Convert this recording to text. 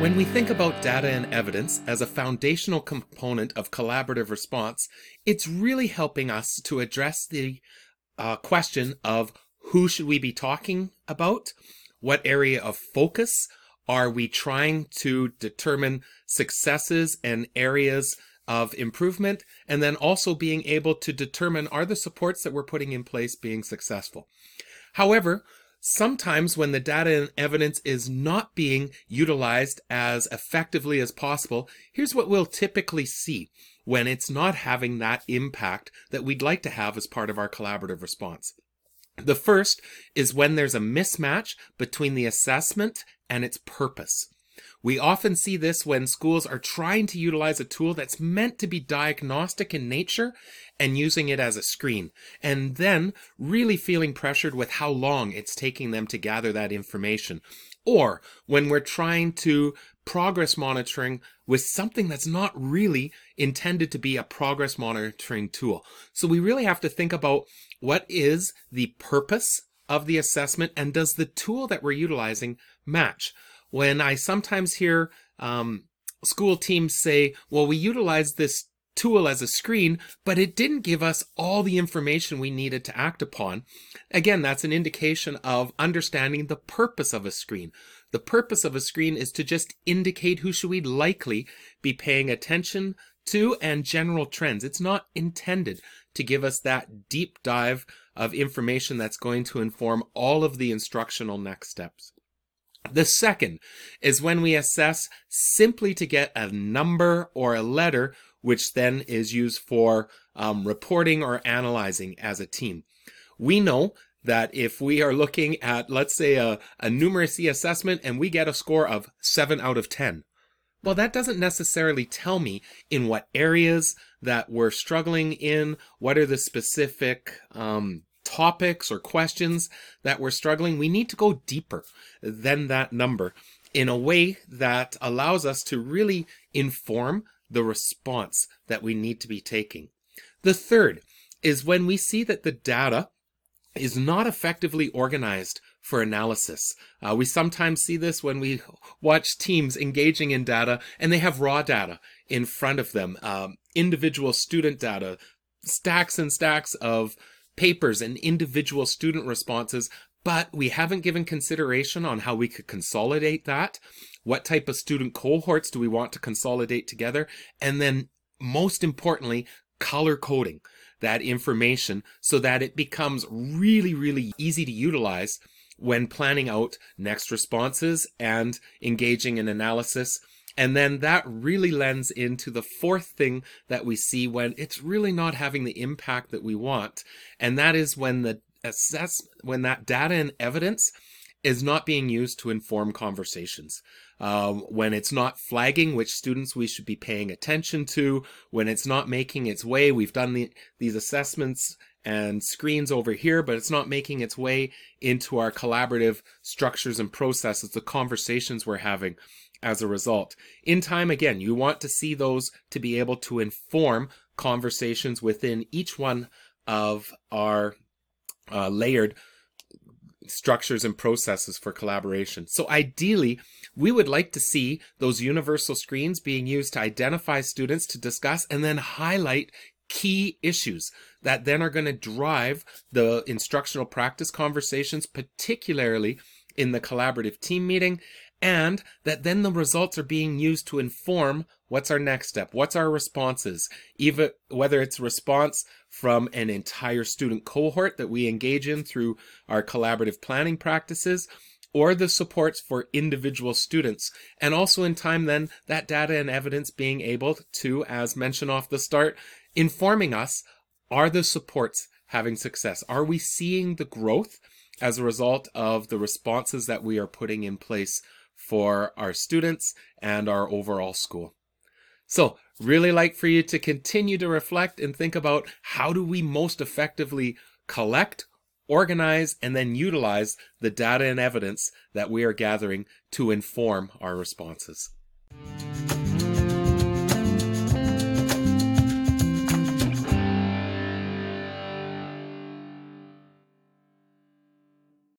When we think about data and evidence as a foundational component of collaborative response, it's really helping us to address the uh, question of who should we be talking about? What area of focus are we trying to determine successes and areas of improvement? And then also being able to determine are the supports that we're putting in place being successful? However, sometimes when the data and evidence is not being utilized as effectively as possible, here's what we'll typically see when it's not having that impact that we'd like to have as part of our collaborative response. The first is when there's a mismatch between the assessment and its purpose. We often see this when schools are trying to utilize a tool that's meant to be diagnostic in nature and using it as a screen, and then really feeling pressured with how long it's taking them to gather that information. Or when we're trying to progress monitoring with something that's not really intended to be a progress monitoring tool. So we really have to think about what is the purpose of the assessment and does the tool that we're utilizing match? When I sometimes hear um, school teams say, well, we utilized this tool as a screen, but it didn't give us all the information we needed to act upon. Again, that's an indication of understanding the purpose of a screen. The purpose of a screen is to just indicate who should we likely be paying attention to and general trends. It's not intended to give us that deep dive of information that's going to inform all of the instructional next steps. The second is when we assess simply to get a number or a letter, which then is used for um, reporting or analyzing as a team. We know that if we are looking at, let's say, a, a numeracy assessment and we get a score of 7 out of 10, well, that doesn't necessarily tell me in what areas that we're struggling in, what are the specific um, topics or questions that we're struggling, we need to go deeper than that number in a way that allows us to really inform the response that we need to be taking. The third is when we see that the data is not effectively organized for analysis. Uh, we sometimes see this when we watch teams engaging in data and they have raw data in front of them, um, individual student data, stacks and stacks of papers and individual student responses, but we haven't given consideration on how we could consolidate that. What type of student cohorts do we want to consolidate together? And then most importantly, color coding that information so that it becomes really, really easy to utilize when planning out next responses and engaging in analysis and then that really lends into the fourth thing that we see when it's really not having the impact that we want. And that is when the assess, when that data and evidence is not being used to inform conversations. Um, when it's not flagging which students we should be paying attention to, when it's not making its way, we've done the, these assessments and screens over here, but it's not making its way into our collaborative structures and processes, the conversations we're having as a result. In time, again, you want to see those to be able to inform conversations within each one of our uh, layered structures and processes for collaboration. So ideally, we would like to see those universal screens being used to identify students to discuss and then highlight key issues that then are going to drive the instructional practice conversations, particularly in the collaborative team meeting and that then the results are being used to inform what's our next step what's our responses even whether it's response from an entire student cohort that we engage in through our collaborative planning practices or the supports for individual students. And also in time then that data and evidence being able to as mentioned off the start informing us are the supports having success? Are we seeing the growth as a result of the responses that we are putting in place for our students and our overall school. So, really like for you to continue to reflect and think about how do we most effectively collect, organize, and then utilize the data and evidence that we are gathering to inform our responses.